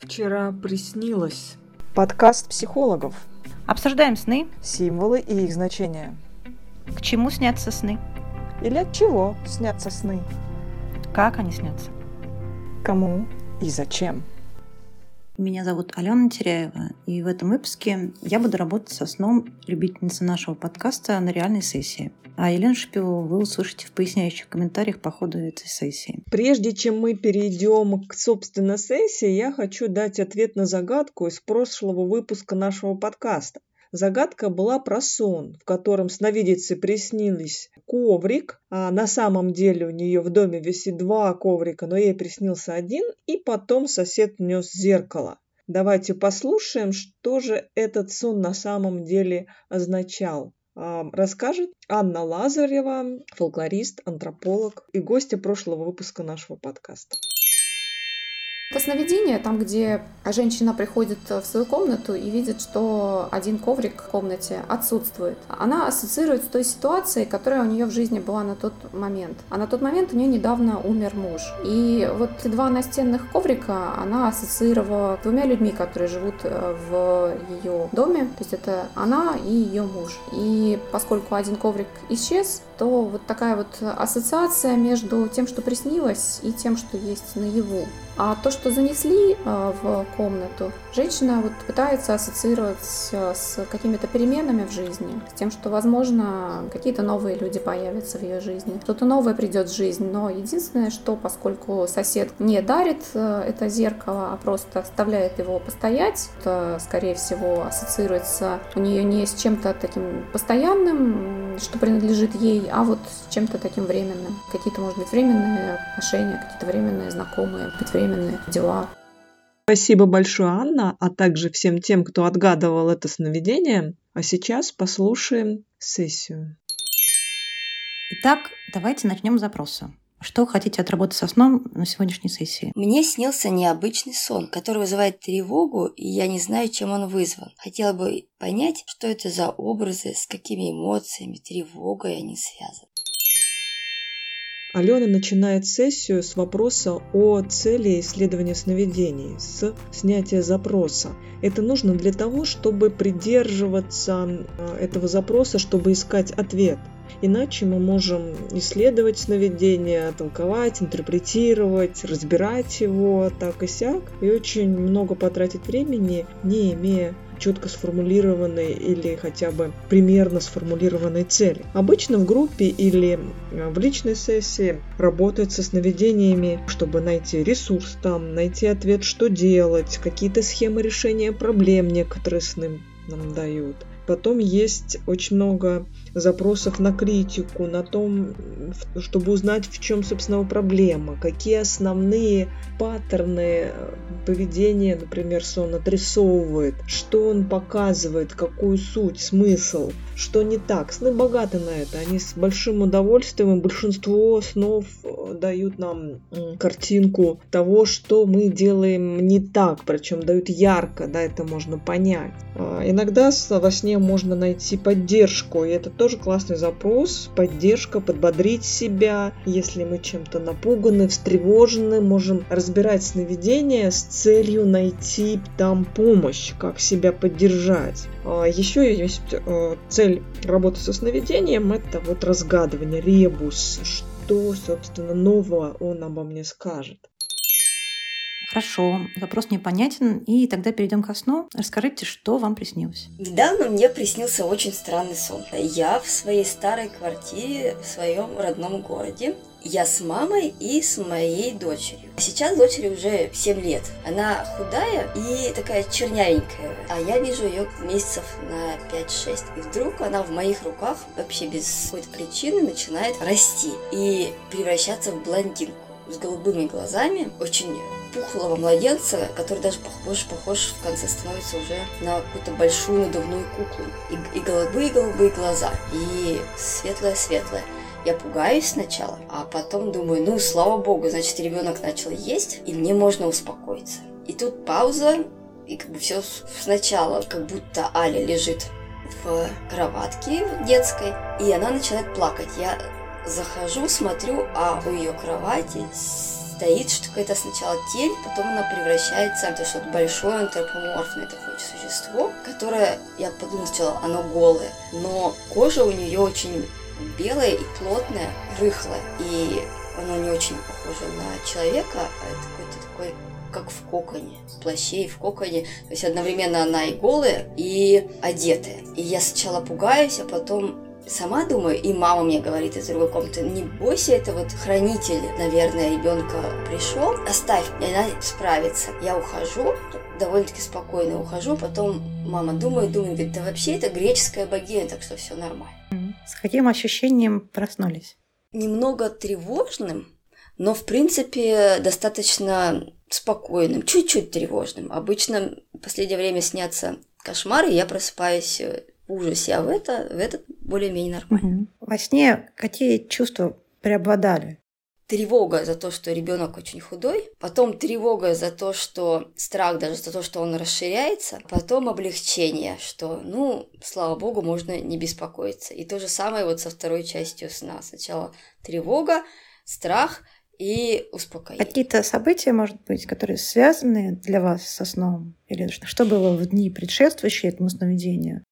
Вчера приснилось. Подкаст психологов. Обсуждаем сны. Символы и их значения. К чему снятся сны? Или от чего снятся сны? Как они снятся? Кому и зачем? Меня зовут Алена Теряева, и в этом выпуске я буду работать со сном любительницы нашего подкаста на реальной сессии. А Елену Шипилову вы услышите в поясняющих комментариях по ходу этой сессии. Прежде чем мы перейдем к, собственно, сессии, я хочу дать ответ на загадку из прошлого выпуска нашего подкаста. Загадка была про сон, в котором сновидице приснились коврик, а на самом деле у нее в доме висит два коврика, но ей приснился один, и потом сосед нес зеркало. Давайте послушаем, что же этот сон на самом деле означал. А, расскажет Анна Лазарева, фолклорист, антрополог и гостья прошлого выпуска нашего подкаста. Это сновидение, там, где женщина приходит в свою комнату и видит, что один коврик в комнате отсутствует. Она ассоциирует с той ситуацией, которая у нее в жизни была на тот момент. А на тот момент у нее недавно умер муж. И вот два настенных коврика она ассоциировала с двумя людьми, которые живут э, в ее доме. То есть это она и ее муж. И поскольку один коврик исчез, то вот такая вот ассоциация между тем, что приснилось, и тем, что есть наяву. А то, что занесли э, в комнату, женщина вот пытается ассоциировать с какими-то переменами в жизни, с тем, что, возможно, какие-то новые люди появятся в ее жизни, что-то новое придет в жизнь. Но единственное, что поскольку сосед не дарит э, это зеркало, а просто оставляет его постоять, то, скорее всего, ассоциируется у нее не с чем-то таким постоянным, что принадлежит ей, а вот с чем-то таким временным. Какие-то, может быть, временные отношения, какие-то временные знакомые, временные дела. Спасибо большое, Анна, а также всем тем, кто отгадывал это сновидение. А сейчас послушаем сессию. Итак, давайте начнем с запроса. Что хотите отработать со сном на сегодняшней сессии? Мне снился необычный сон, который вызывает тревогу, и я не знаю, чем он вызван. Хотела бы понять, что это за образы, с какими эмоциями, тревогой они связаны. Алена начинает сессию с вопроса о цели исследования сновидений, с снятия запроса. Это нужно для того, чтобы придерживаться этого запроса, чтобы искать ответ. Иначе мы можем исследовать сновидение, толковать, интерпретировать, разбирать его так и сяк, и очень много потратить времени, не имея четко сформулированной или хотя бы примерно сформулированной цели. Обычно в группе или э, в личной сессии работают со сновидениями, чтобы найти ресурс там, найти ответ, что делать, какие-то схемы решения проблем некоторые сны нам дают. Потом есть очень много запросов на критику, на том, чтобы узнать, в чем, собственно, проблема, какие основные паттерны э, поведения, например, сон отрисовывает, что он показывает, какую суть, смысл, что не так. Сны богаты на это, они с большим удовольствием, большинство снов э, дают нам картинку того, что мы делаем не так, причем дают ярко, да, это можно понять. А, иногда во сне можно найти поддержку, и это тоже классный запрос, поддержка, подбодрить себя. Если мы чем-то напуганы, встревожены, можем разбирать сновидения с целью найти там помощь, как себя поддержать. А еще есть э, цель работы со сновидением, это вот разгадывание, ребус, что, собственно, нового он обо мне скажет. Хорошо, вопрос непонятен, и тогда перейдем ко сну. Расскажите, что вам приснилось? Недавно мне приснился очень странный сон. Я в своей старой квартире в своем родном городе. Я с мамой и с моей дочерью. Сейчас дочери уже 7 лет. Она худая и такая чернявенькая. А я вижу ее месяцев на 5-6. И вдруг она в моих руках вообще без какой-то причины начинает расти и превращаться в блондинку с голубыми глазами, очень пухлого младенца, который даже похож, похож в конце становится уже на какую-то большую надувную куклу. И, и голубые-голубые глаза, и светлое-светлое. Я пугаюсь сначала, а потом думаю, ну, слава богу, значит, ребенок начал есть, и мне можно успокоиться. И тут пауза, и как бы все сначала, как будто Аля лежит в кроватке детской, и она начинает плакать. Я захожу, смотрю, а у ее кровати стоит, что какая-то сначала тень, потом она превращается в что-то большое, антропоморфное такое существо, которое, я подумала сначала, оно голое, но кожа у нее очень белая и плотная, рыхлая, и оно не очень похоже на человека, а это какой-то такой как в коконе, в плаще и в коконе. То есть одновременно она и голая, и одетая. И я сначала пугаюсь, а потом сама думаю, и мама мне говорит из другой комнаты, не бойся, это вот хранитель, наверное, ребенка пришел, оставь, и она справится. Я ухожу, довольно-таки спокойно ухожу, потом мама думает, думает, говорит, да вообще это греческая богиня, так что все нормально. С каким ощущением проснулись? Немного тревожным, но в принципе достаточно спокойным, чуть-чуть тревожным. Обычно в последнее время снятся кошмары, и я просыпаюсь в ужасе, а в, это, в этот более-менее нормально. Угу. Во сне какие чувства преобладали? Тревога за то, что ребенок очень худой, потом тревога за то, что страх даже за то, что он расширяется, потом облегчение, что, ну, слава богу, можно не беспокоиться. И то же самое вот со второй частью сна. Сначала тревога, страх и успокоение. Какие-то события, может быть, которые связаны для вас со сном? Или что было в дни предшествующие этому сновидению?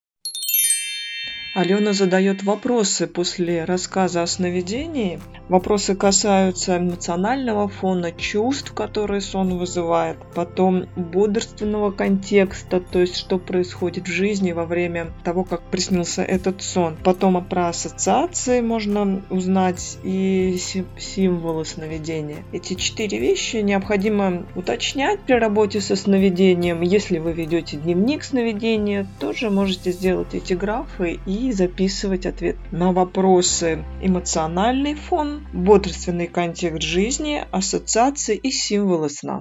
Алена задает вопросы после рассказа о сновидении. Вопросы касаются эмоционального фона, чувств, которые сон вызывает, потом бодрственного контекста, то есть что происходит в жизни во время того, как приснился этот сон. Потом про ассоциации можно узнать и символы сновидения. Эти четыре вещи необходимо уточнять при работе со сновидением. Если вы ведете дневник сновидения, тоже можете сделать эти графы и записывать ответ на вопросы эмоциональный фон, бодрственный контекст жизни, ассоциации и символы сна.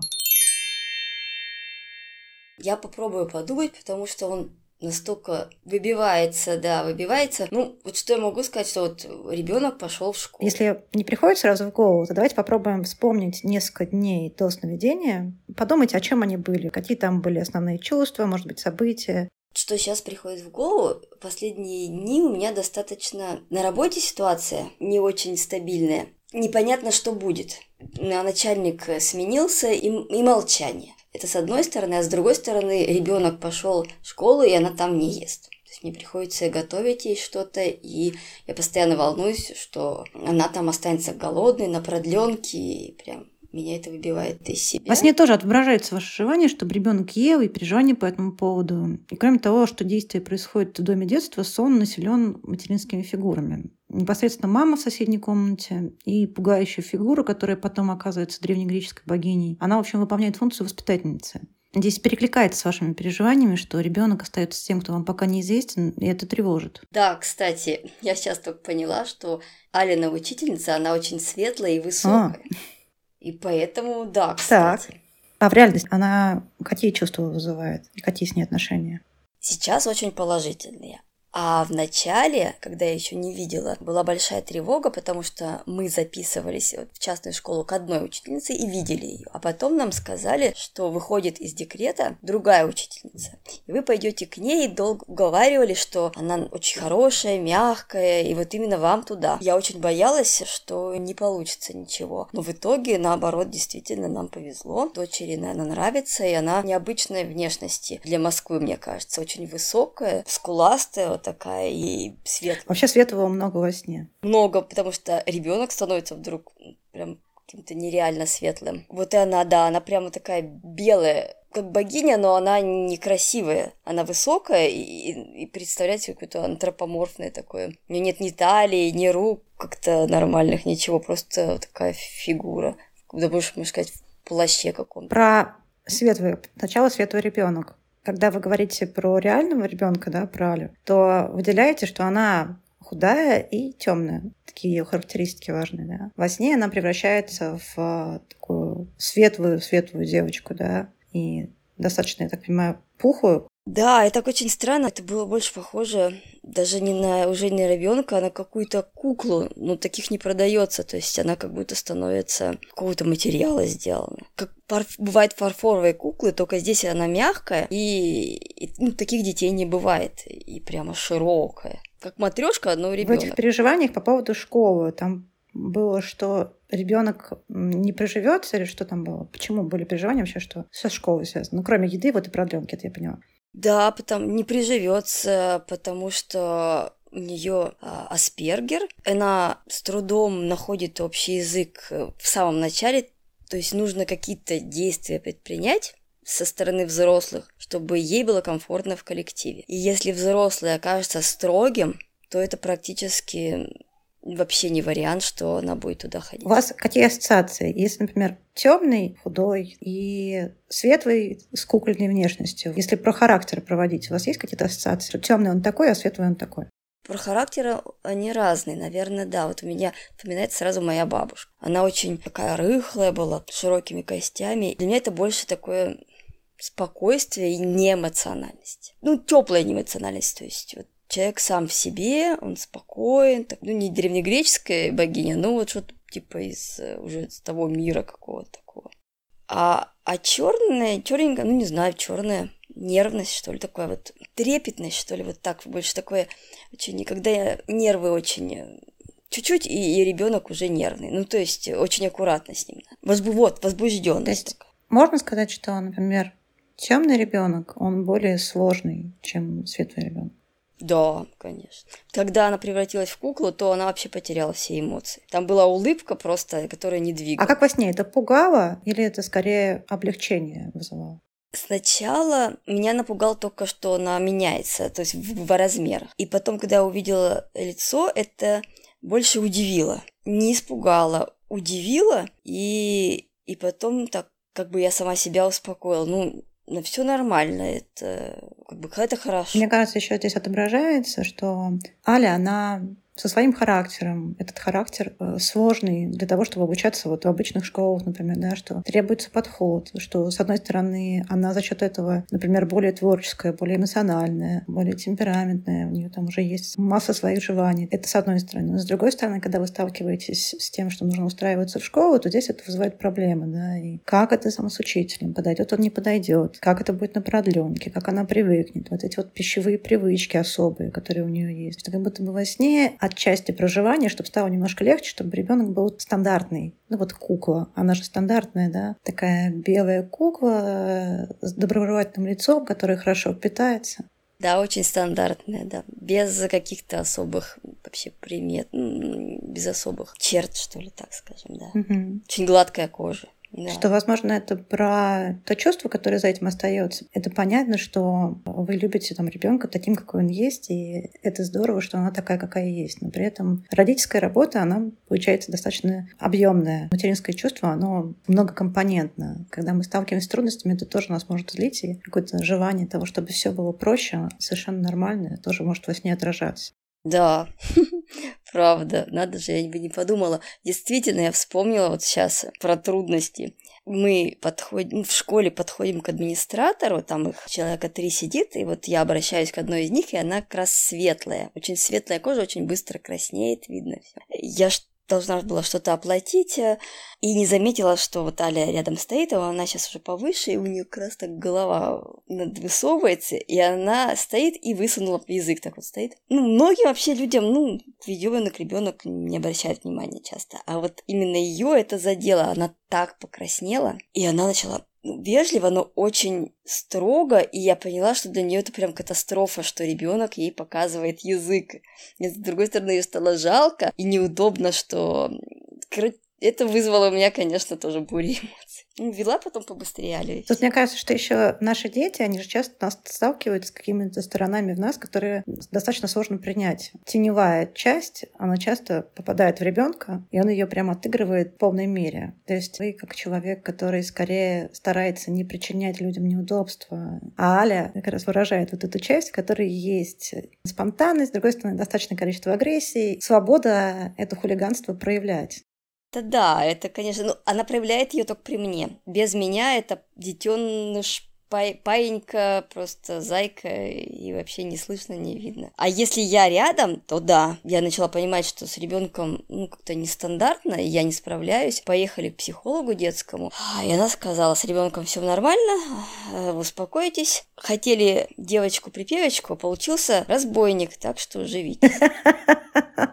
Я попробую подумать, потому что он настолько выбивается, да, выбивается. Ну, вот что я могу сказать, что вот ребенок пошел в школу. Если не приходит сразу в голову, то давайте попробуем вспомнить несколько дней до сновидения, подумайте, о чем они были, какие там были основные чувства, может быть, события что сейчас приходит в голову, последние дни у меня достаточно на работе ситуация не очень стабильная. Непонятно, что будет. Начальник сменился и, и молчание. Это с одной стороны, а с другой стороны ребенок пошел в школу, и она там не ест. То есть мне приходится готовить ей что-то, и я постоянно волнуюсь, что она там останется голодной на продленке, и прям меня это выбивает из себя. Во сне тоже отображается ваше желание, чтобы ребенок ел и переживания по этому поводу. И кроме того, что действие происходит в доме детства, сон населен материнскими фигурами. Непосредственно мама в соседней комнате и пугающая фигура, которая потом оказывается древнегреческой богиней. Она, в общем, выполняет функцию воспитательницы. Здесь перекликается с вашими переживаниями, что ребенок остается с тем, кто вам пока неизвестен, и это тревожит. Да, кстати, я сейчас только поняла, что Алина учительница, она очень светлая и высокая. А. И поэтому, да, кстати. Так. А в реальности она какие чувства вызывает? И какие с ней отношения? Сейчас очень положительные. А в начале, когда я еще не видела, была большая тревога, потому что мы записывались в частную школу к одной учительнице и видели ее. А потом нам сказали, что выходит из декрета другая учительница. И вы пойдете к ней и долго уговаривали, что она очень хорошая, мягкая, и вот именно вам туда. Я очень боялась, что не получится ничего. Но в итоге, наоборот, действительно нам повезло. Дочери, наверное, нравится, и она необычной внешности для Москвы, мне кажется. Очень высокая, скуластая, вот такая и светлая. Вообще светлого много во сне. Много, потому что ребенок становится вдруг прям каким-то нереально светлым. Вот и она, да, она прямо такая белая, как богиня, но она некрасивая. Она высокая и, и, и представляет себе какое-то антропоморфное такое. У нее нет ни талии, ни рук как-то нормальных, ничего, просто такая фигура. Да больше, можно сказать, в плаще каком-то. Про светлый, сначала светлый ребенок когда вы говорите про реального ребенка, да, про Алю, то выделяете, что она худая и темная. Такие ее характеристики важные, да. Во сне она превращается в а, такую светлую, светлую девочку, да, и достаточно, я так понимаю, пухлую. Да, это очень странно. Это было больше похоже даже не на уже не на ребенка, а на какую-то куклу. Ну, таких не продается. То есть она как будто становится какого-то материала сделана. Как пар... бывает фарфоровые куклы, только здесь она мягкая, и, и ну, таких детей не бывает. И прямо широкая. Как матрешка, но ребенок. В этих переживаниях по поводу школы там было, что ребенок не приживется или что там было? Почему были переживания вообще, что со школой связано? Ну, кроме еды, вот и продленки, это я поняла. Да, потому не приживется, потому что у нее а, Аспергер. Она с трудом находит общий язык э, в самом начале, то есть нужно какие-то действия предпринять со стороны взрослых, чтобы ей было комфортно в коллективе. И если взрослый окажется строгим, то это практически вообще не вариант, что она будет туда ходить. У вас какие ассоциации? Если, например, темный, худой и светлый с кукольной внешностью. Если про характер проводить, у вас есть какие-то ассоциации? Темный он такой, а светлый он такой? Про характер они разные, наверное, да. Вот у меня вспоминается сразу моя бабушка. Она очень такая рыхлая была, с широкими костями. Для меня это больше такое спокойствие и неэмоциональность. Ну, теплая неэмоциональность, то есть вот человек сам в себе, он спокоен, так, ну, не древнегреческая богиня, но вот что-то типа из э, уже из того мира какого-то такого. А, а черная, черненькая, ну не знаю, черная нервность, что ли, такое вот трепетность, что ли, вот так, больше такое, очень, никогда нервы очень э, чуть-чуть, и, и ребенок уже нервный. Ну, то есть очень аккуратно с ним. Возбу, вот, возбужденность. То есть, можно сказать, что, например, темный ребенок, он более сложный, чем светлый ребенок. Да, конечно. Когда она превратилась в куклу, то она вообще потеряла все эмоции. Там была улыбка просто, которая не двигалась. А как во сне? Это пугало или это скорее облегчение вызывало? Сначала меня напугал только, что она меняется, то есть в, в размерах. И потом, когда я увидела лицо, это больше удивило. Не испугало, удивило. И, и потом так как бы я сама себя успокоила. Ну, но все нормально, это как бы это хорошо. Мне кажется, еще здесь отображается, что Аля, она со своим характером. Этот характер э, сложный для того, чтобы обучаться вот в обычных школах, например, да, что требуется подход, что, с одной стороны, она за счет этого, например, более творческая, более эмоциональная, более темпераментная, у нее там уже есть масса своих желаний. Это с одной стороны. Но с другой стороны, когда вы сталкиваетесь с тем, что нужно устраиваться в школу, то здесь это вызывает проблемы, да, и как это сам с учителем, подойдет он, не подойдет, как это будет на продленке, как она привыкнет, вот эти вот пищевые привычки особые, которые у нее есть. Что как будто бы во сне отчасти проживания, чтобы стало немножко легче, чтобы ребенок был стандартный. Ну вот кукла, она же стандартная, да, такая белая кукла э, с доброжелательным лицом, которая хорошо питается. Да, очень стандартная, да. Без каких-то особых вообще примет, без особых черт, что ли, так скажем, да. Угу. Очень гладкая кожа. Да. Что, возможно, это про то чувство, которое за этим остается. Это понятно, что вы любите там ребенка таким, какой он есть, и это здорово, что она такая, какая есть. Но при этом родительская работа, она получается достаточно объемная. Материнское чувство, оно многокомпонентно. Когда мы сталкиваемся с трудностями, это тоже нас может злить, и какое-то желание того, чтобы все было проще, совершенно нормальное, тоже может во сне отражаться. Да, правда, надо же, я бы не подумала. Действительно, я вспомнила вот сейчас про трудности. Мы подходим, в школе подходим к администратору, там их человека три сидит, и вот я обращаюсь к одной из них, и она как раз светлая. Очень светлая кожа, очень быстро краснеет, видно все. Я должна была что-то оплатить, э, и не заметила, что вот Аля рядом стоит, а она сейчас уже повыше, и у нее как раз так голова высовывается, и она стоит и высунула язык так вот стоит. Ну, многие вообще людям, ну, ребенок, ребенок не обращает внимания часто, а вот именно ее это задело, она так покраснела, и она начала вежливо, но очень строго, и я поняла, что для нее это прям катастрофа, что ребенок ей показывает язык. И, с другой стороны, ее стало жалко и неудобно, что... Короче, это вызвало у меня, конечно, тоже бурю эмоций. Ну, вела потом побыстрее Алю. Тут мне кажется, что еще наши дети, они же часто нас сталкиваются с какими-то сторонами в нас, которые достаточно сложно принять. Теневая часть, она часто попадает в ребенка, и он ее прямо отыгрывает в полной мере. То есть вы как человек, который скорее старается не причинять людям неудобства, а Аля как раз выражает вот эту часть, в которой есть спонтанность, с другой стороны, достаточное количество агрессии, свобода это хулиганство проявлять. Это да, это, конечно, ну, она проявляет ее только при мне. Без меня это детеныш паинька, просто зайка, и вообще не слышно, не видно. А если я рядом, то да, я начала понимать, что с ребенком ну как-то нестандартно, я не справляюсь. Поехали к психологу детскому, и она сказала, с ребенком все нормально, э, успокойтесь. Хотели девочку-припевочку, а получился разбойник, так что живите.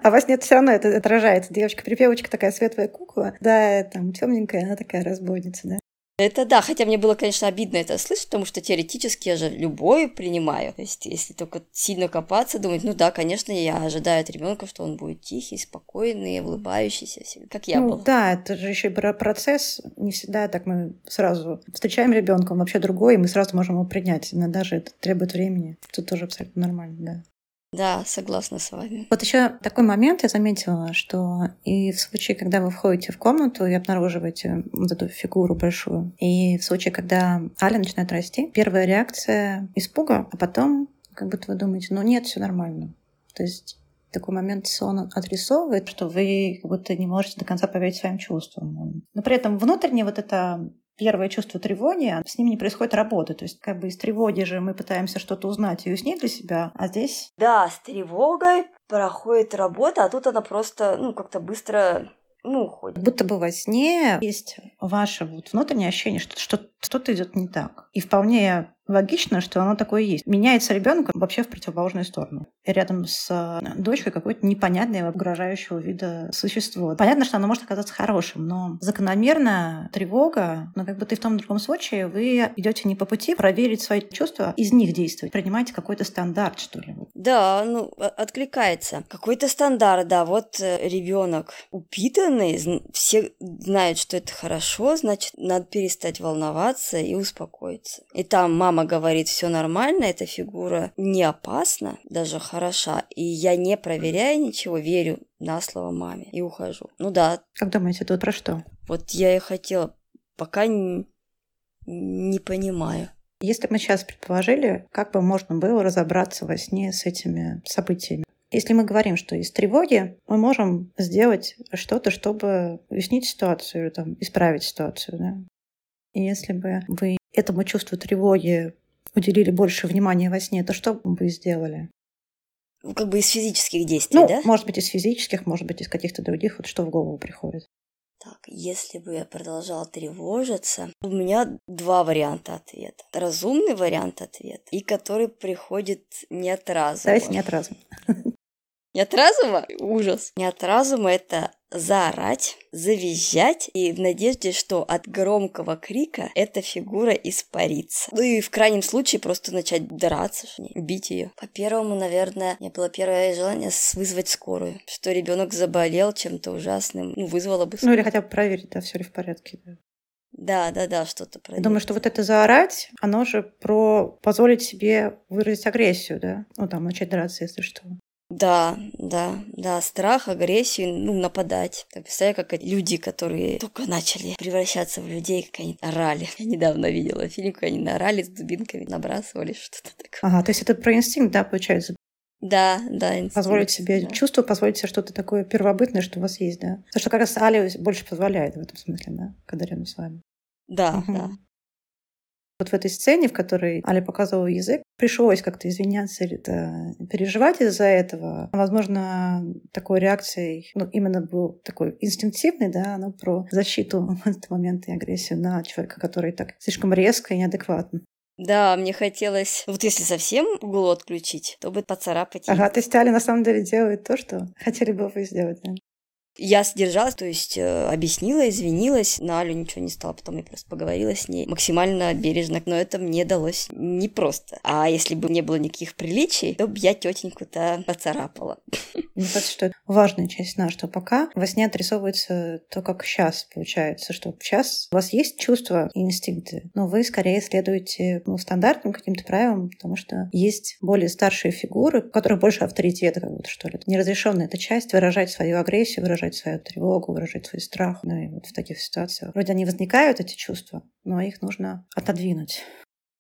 А во сне все равно это отражается. Девочка-припевочка такая светлая кукла, да, там темненькая, она такая разбойница, да. Это да, хотя мне было, конечно, обидно это слышать, потому что теоретически я же любой принимаю. То есть, если только сильно копаться, думать, ну да, конечно, я ожидаю от ребенка, что он будет тихий, спокойный, улыбающийся, как я ну, был. Да, это же еще и про процесс. Не всегда так мы сразу встречаем ребенка, он вообще другой, и мы сразу можем его принять. Иногда же это требует времени. Тут тоже абсолютно нормально, да. Да, согласна с вами. Вот еще такой момент я заметила, что и в случае, когда вы входите в комнату и обнаруживаете вот эту фигуру большую, и в случае, когда Аля начинает расти, первая реакция испуга, а потом как будто вы думаете, ну нет, все нормально. То есть такой момент сон отрисовывает, что вы как будто не можете до конца поверить своим чувствам. Но при этом внутренне вот это первое чувство тревоги, с ним не происходит работы. То есть как бы из тревоги же мы пытаемся что-то узнать и уяснить для себя, а здесь... Да, с тревогой проходит работа, а тут она просто, ну, как-то быстро ну, уходит. Будто бы во сне есть ваше вот внутреннее ощущение, что что-то идет не так. И вполне логично, что оно такое есть. Меняется ребенок вообще в противоположную сторону. Рядом с э, дочкой какое-то непонятное угрожающего вида существо. Понятно, что оно может оказаться хорошим, но закономерно тревога, но как бы ты в том другом случае вы идете не по пути проверить свои чувства, из них действовать, принимаете какой-то стандарт, что ли. Да, ну, откликается. Какой-то стандарт, да, вот э, ребенок упитанный, все знают, что это хорошо, значит, надо перестать волноваться и успокоиться. И там мама мама говорит, все нормально, эта фигура не опасна, даже хороша, и я не проверяю ничего, верю на слово маме и ухожу. Ну да. Как думаете, тут про что? Вот я и хотела, пока не, не понимаю. Если мы сейчас предположили, как бы можно было разобраться во сне с этими событиями? Если мы говорим, что из тревоги мы можем сделать что-то, чтобы уяснить ситуацию, там, исправить ситуацию. Да? И если бы вы этому чувству тревоги уделили больше внимания во сне, то что бы вы сделали? Ну, как бы из физических действий, ну, да? может быть, из физических, может быть, из каких-то других. Вот что в голову приходит? Так, если бы я продолжала тревожиться, у меня два варианта ответа. Разумный вариант ответа и который приходит не от разума. Давайте не от разума. Не от разума? Ужас. Не от разума это заорать, завизжать и в надежде, что от громкого крика эта фигура испарится. Ну и в крайнем случае просто начать драться, бить ее. По первому, наверное, мне было первое желание вызвать скорую, что ребенок заболел чем-то ужасным, ну вызвала бы. Скорую. Ну или хотя бы проверить, да, все ли в порядке. Да. Да, да, да, что-то про. Думаю, что вот это заорать, оно же про позволить себе выразить агрессию, да? Ну, там, начать драться, если что. Да, да, да, страх, агрессию, ну, нападать. Я представляю, как люди, которые только начали превращаться в людей, как они орали. Я недавно видела фильм, как они наорали с дубинками, набрасывали что-то такое. Ага, то есть это про инстинкт, да, получается? Да, да, инстинкт. Позволить себе да. чувство, позволить себе что-то такое первобытное, что у вас есть, да. Потому что как раз Али больше позволяет в этом смысле, да, когда рядом с вами. Да, угу. да. Вот в этой сцене, в которой Аля показывала язык, пришлось как-то извиняться или переживать из-за этого. Возможно, такой реакцией, ну, именно был такой инстинктивный, да, но про защиту в этот момент и агрессию на человека, который так слишком резко и неадекватно. Да, мне хотелось, вот если совсем углу отключить, то бы поцарапать. Ага, то есть Аля на самом деле делает то, что хотели бы вы сделать, да? Я сдержалась, то есть э, объяснила, извинилась. На Алю ничего не стало, потом я просто поговорила с ней максимально бережно, но это мне далось непросто. А если бы не было никаких приличий, то бы я тетеньку-то поцарапала. Мне кажется, что важная часть сна, что пока во сне отрисовывается то, как сейчас получается, что сейчас у вас есть чувства и инстинкты, но вы скорее следуете ну, стандартным каким-то правилам, потому что есть более старшие фигуры, у которых больше авторитета, как будто что ли. Неразрешенная эта часть выражать свою агрессию, выражать выражать свою тревогу, выражать свой страх. Ну и вот в таких ситуациях вроде они возникают, эти чувства, но их нужно отодвинуть.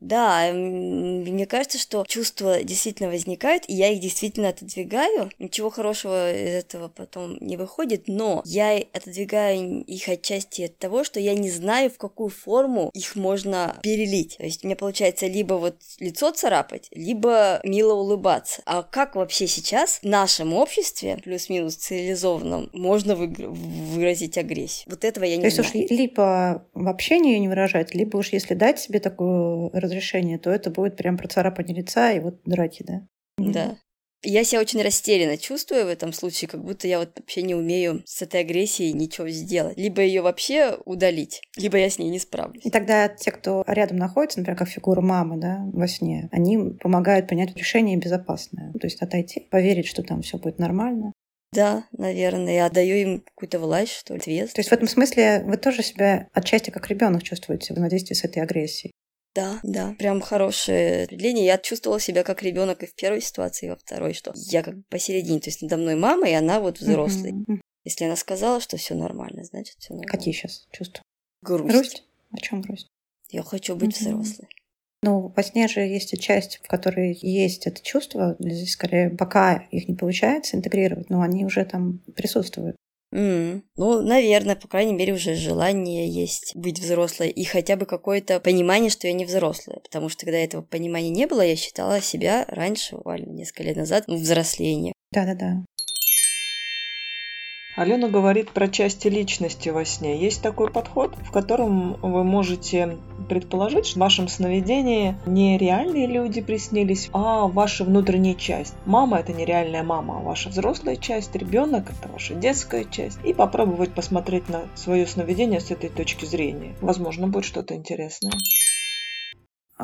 Да, мне кажется, что чувства действительно возникают, и я их действительно отодвигаю. Ничего хорошего из этого потом не выходит, но я отодвигаю их отчасти от того, что я не знаю, в какую форму их можно перелить. То есть у меня получается либо вот лицо царапать, либо мило улыбаться. А как вообще сейчас в нашем обществе, плюс-минус цивилизованном, можно выразить агрессию? Вот этого я не То знаю. То есть уж либо вообще не, не выражать, либо уж если дать себе такую разрешение, то это будет прям процарапание лица и вот драки, да? Да. Я себя очень растерянно чувствую в этом случае, как будто я вот вообще не умею с этой агрессией ничего сделать. Либо ее вообще удалить, либо я с ней не справлюсь. И тогда те, кто рядом находится, например, как фигура мамы, да, во сне, они помогают принять решение безопасное. То есть отойти, поверить, что там все будет нормально. Да, наверное, я отдаю им какую-то власть, что ли, ответственность. То есть в этом смысле вы тоже себя отчасти как ребенок чувствуете в взаимодействии с этой агрессией. Да, да, прям хорошее определение. Я чувствовала себя как ребенок и в первой ситуации, и во второй, что я как посередине, то есть надо мной мама, и она вот взрослый. Mm-hmm. Если она сказала, что все нормально, значит все нормально. Какие сейчас чувства? Грусть. Грусть? О чем грусть? Я хочу быть mm-hmm. взрослой. Ну, во сне же есть часть, в которой есть это чувство. Здесь скорее пока их не получается интегрировать, но они уже там присутствуют. Mm. Ну, наверное, по крайней мере, уже желание есть быть взрослой и хотя бы какое-то понимание, что я не взрослая. Потому что когда этого понимания не было, я считала себя раньше, буквально несколько лет назад, ну, взрослением. Да-да-да. Алена говорит про части личности во сне. Есть такой подход, в котором вы можете предположить, что в вашем сновидении не реальные люди приснились, а ваша внутренняя часть. Мама – это не реальная мама, а ваша взрослая часть, ребенок – это ваша детская часть. И попробовать посмотреть на свое сновидение с этой точки зрения. Возможно, будет что-то интересное.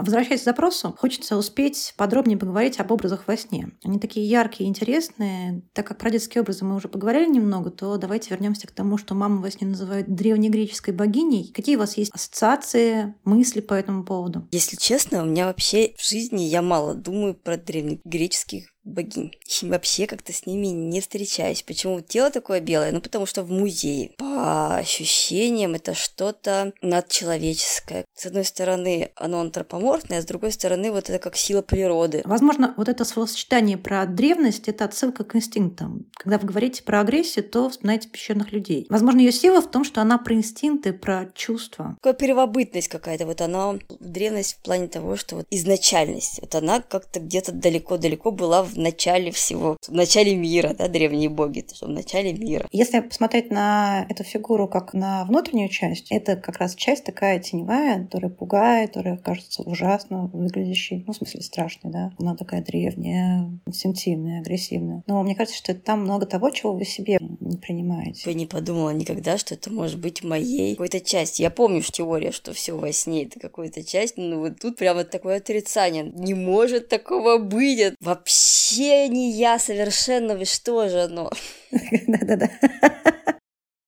Возвращаясь к запросу, хочется успеть подробнее поговорить об образах во сне. Они такие яркие и интересные. Так как про детские образы мы уже поговорили немного, то давайте вернемся к тому, что мама во сне называют древнегреческой богиней. Какие у вас есть ассоциации, мысли по этому поводу? Если честно, у меня вообще в жизни я мало думаю про древнегреческих богинь. Вообще как-то с ними не встречаюсь. Почему тело такое белое? Ну, потому что в музее. По ощущениям это что-то надчеловеческое. С одной стороны, оно антропоморфное, а с другой стороны, вот это как сила природы. Возможно, вот это словосочетание про древность – это отсылка к инстинктам. Когда вы говорите про агрессию, то вспоминайте пещерных людей. Возможно, ее сила в том, что она про инстинкты, про чувства. Такая первобытность какая-то. Вот она, древность в плане того, что вот изначальность. Вот она как-то где-то далеко-далеко была в начале всего, в начале мира, да, древние боги, что в начале мира. Если посмотреть на эту фигуру как на внутреннюю часть, это как раз часть такая теневая, которая пугает, которая кажется ужасно выглядящей, ну, в смысле, страшной, да. Она такая древняя, инстинктивная, агрессивная. Но мне кажется, что там много того, чего вы себе не принимаете. Я не подумала никогда, что это может быть моей какой-то частью. Я помню что теория, что все во сне это какая-то часть, но вот тут прямо такое отрицание. Не может такого быть. Вообще вообще не я совершенно, вы что же оно? Да-да-да.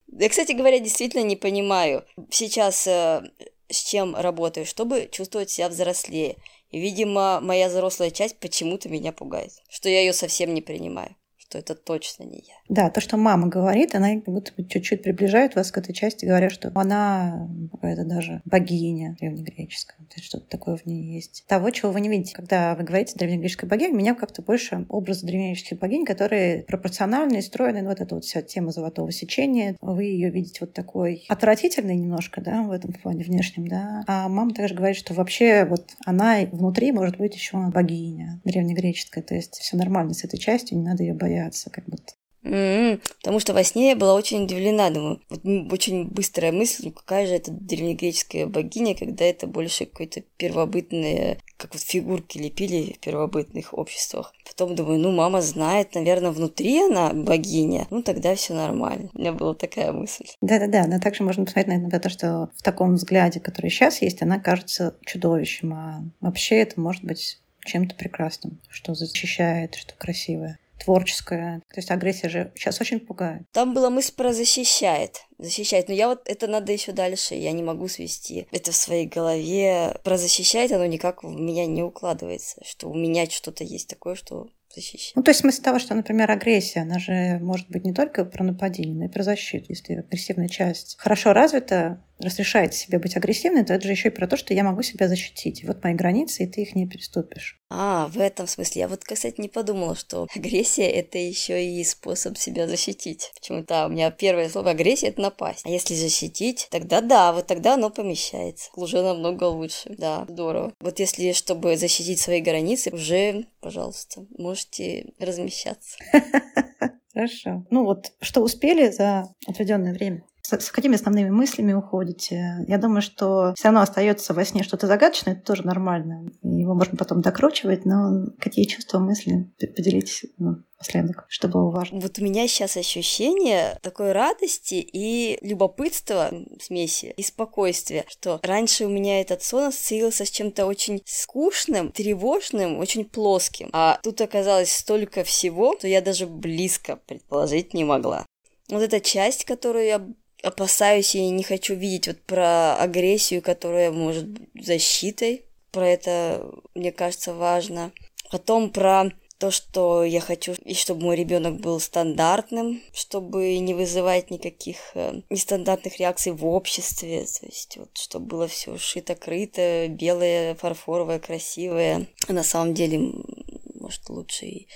Я, кстати говоря, действительно не понимаю сейчас, э, с чем работаю, чтобы чувствовать себя взрослее. И, видимо, моя взрослая часть почему-то меня пугает, что я ее совсем не принимаю что это точно не я. Да, то, что мама говорит, она как будто бы чуть-чуть приближает вас к этой части, говоря, что она какая-то даже богиня древнегреческая. То есть что-то такое в ней есть. Того, чего вы не видите. Когда вы говорите древнегреческая богиня, у меня как-то больше образ древнегреческих богинь, которые пропорциональны и стройны. Вот эта вот вся тема золотого сечения. Вы ее видите вот такой отвратительной немножко, да, в этом плане внешнем, да. А мама также говорит, что вообще вот она внутри может быть еще богиня древнегреческая. То есть все нормально с этой частью, не надо ее бояться бояться, как будто. Mm-hmm. Потому что во сне я была очень удивлена, думаю, вот очень быстрая мысль, ну какая же это древнегреческая богиня, когда это больше какой-то первобытные, как вот фигурки лепили в первобытных обществах. Потом думаю, ну мама знает, наверное, внутри она богиня, ну тогда все нормально. У меня была такая мысль. Да-да-да, но также можно посмотреть на то, что в таком взгляде, который сейчас есть, она кажется чудовищем, а вообще это может быть чем-то прекрасным, что защищает, что красивое творческая. То есть агрессия же сейчас очень пугает. Там была мысль про защищает. Защищает. Но я вот это надо еще дальше. Я не могу свести это в своей голове. Про защищает оно никак в меня не укладывается. Что у меня что-то есть такое, что защищать. Ну, то есть смысл того, что, например, агрессия, она же может быть не только про нападение, но и про защиту. Если агрессивная часть хорошо развита, разрешаете себе быть агрессивной, то это же еще и про то, что я могу себя защитить. Вот мои границы, и ты их не переступишь. А, в этом смысле. Я вот, кстати, не подумала, что агрессия — это еще и способ себя защитить. Почему-то у меня первое слово агрессия — это напасть. А если защитить, тогда да, вот тогда оно помещается. Уже намного лучше. Да, здорово. Вот если, чтобы защитить свои границы, уже, пожалуйста, можете размещаться. Хорошо. Ну вот, что успели за отведенное время? С, какими основными мыслями уходите. Я думаю, что все равно остается во сне что-то загадочное, это тоже нормально. Его можно потом докручивать, но какие чувства, мысли поделитесь ну, последок, что было важно. Вот у меня сейчас ощущение такой радости и любопытства смеси, и спокойствия, что раньше у меня этот сон ассоциировался с чем-то очень скучным, тревожным, очень плоским. А тут оказалось столько всего, что я даже близко предположить не могла. Вот эта часть, которую я опасаюсь и не хочу видеть вот про агрессию, которая может быть защитой. Про это, мне кажется, важно. Потом про то, что я хочу, и чтобы мой ребенок был стандартным, чтобы не вызывать никаких э, нестандартных реакций в обществе, то есть вот, чтобы было все шито-крыто, белое, фарфоровое, красивое. А на самом деле, может, лучше и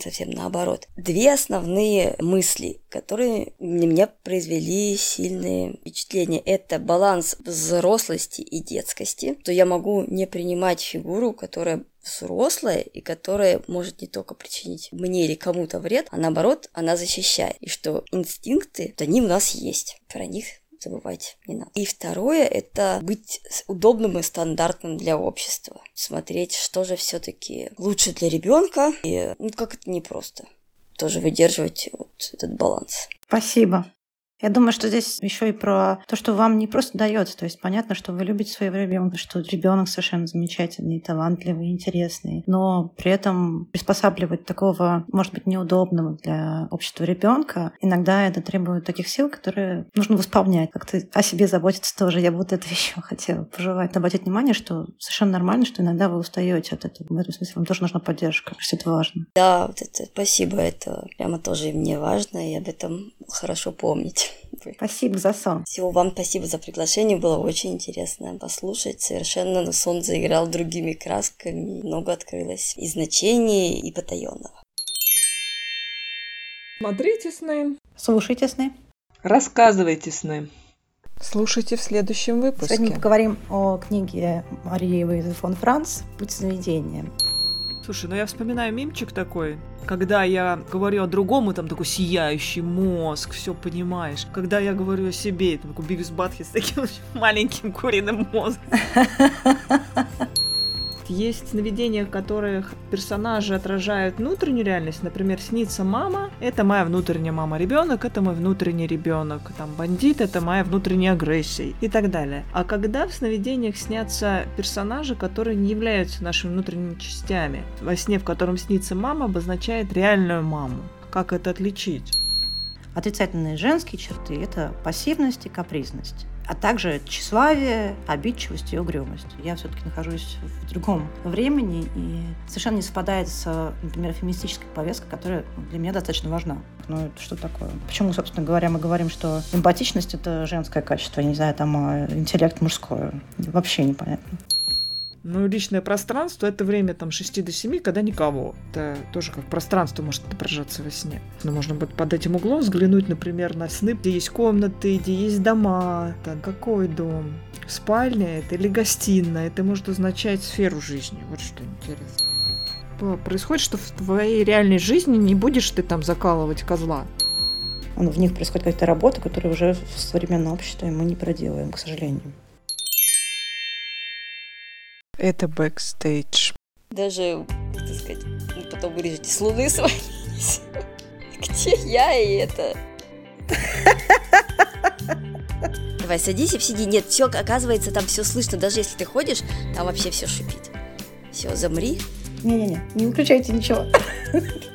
совсем наоборот. Две основные мысли, которые на меня произвели сильные впечатления. Это баланс взрослости и детскости, то я могу не принимать фигуру, которая взрослая и которая может не только причинить мне или кому-то вред, а наоборот, она защищает. И что инстинкты, они у нас есть. Про них забывать не надо. И второе – это быть удобным и стандартным для общества. Смотреть, что же все-таки лучше для ребенка. И ну, как это непросто. Тоже выдерживать вот этот баланс. Спасибо. Я думаю, что здесь еще и про то, что вам не просто дается. То есть понятно, что вы любите своего ребенка, что ребенок совершенно замечательный, талантливый, интересный. Но при этом приспосабливать такого, может быть, неудобного для общества ребенка, иногда это требует таких сил, которые нужно восполнять. Как-то о себе заботиться тоже. Я бы вот это еще хотела пожелать. Обратить внимание, что совершенно нормально, что иногда вы устаете от этого. В этом смысле вам тоже нужна поддержка. Что это важно. Да, вот это спасибо. Это прямо тоже мне важно, и об этом хорошо помнить. Спасибо за сон. Всего вам спасибо за приглашение. Было очень интересно послушать. Совершенно сон заиграл другими красками. Много открылось и значений, и потаенного. Смотрите сны. Слушайте сны. Рассказывайте сны. Слушайте в следующем выпуске. Сегодня мы поговорим о книге Марии Вейзы фон Франц «Путь сновидения». Слушай, ну я вспоминаю мимчик такой, когда я говорю о другом, и там такой сияющий мозг, все понимаешь. Когда я говорю о себе, это такой Бивис Батхи с таким маленьким куриным мозгом. Есть сновидения, в которых персонажи отражают внутреннюю реальность. Например, снится мама, это моя внутренняя мама. Ребенок, это мой внутренний ребенок. Там бандит, это моя внутренняя агрессия и так далее. А когда в сновидениях снятся персонажи, которые не являются нашими внутренними частями, во сне, в котором снится мама, обозначает реальную маму. Как это отличить? Отрицательные женские черты – это пассивность и капризность а также тщеславие, обидчивость и угрюмость. Я все-таки нахожусь в другом времени и совершенно не совпадает с, например, феминистической повесткой, которая для меня достаточно важна. Ну, это что такое? Почему, собственно говоря, мы говорим, что эмпатичность — это женское качество, я не знаю, там, а интеллект мужское? Вообще непонятно. Ну, личное пространство — это время там 6 до 7, когда никого. Это тоже как пространство может отображаться во сне. Но можно будет под этим углом взглянуть, например, на сны, где есть комнаты, где есть дома. Там, какой дом? Спальня это или гостиная? Это может означать сферу жизни. Вот что интересно. Происходит, что в твоей реальной жизни не будешь ты там закалывать козла. В них происходит какая-то работа, которую уже в современном обществе мы не проделаем, к сожалению. Это бэкстейдж. Даже, так сказать, потом вырежете с луны свалились. Где я и это? Давай, садись и сиди. Нет, все, оказывается, там все слышно. Даже если ты ходишь, там вообще все шипит. Все, замри. Не-не-не, не выключайте ничего.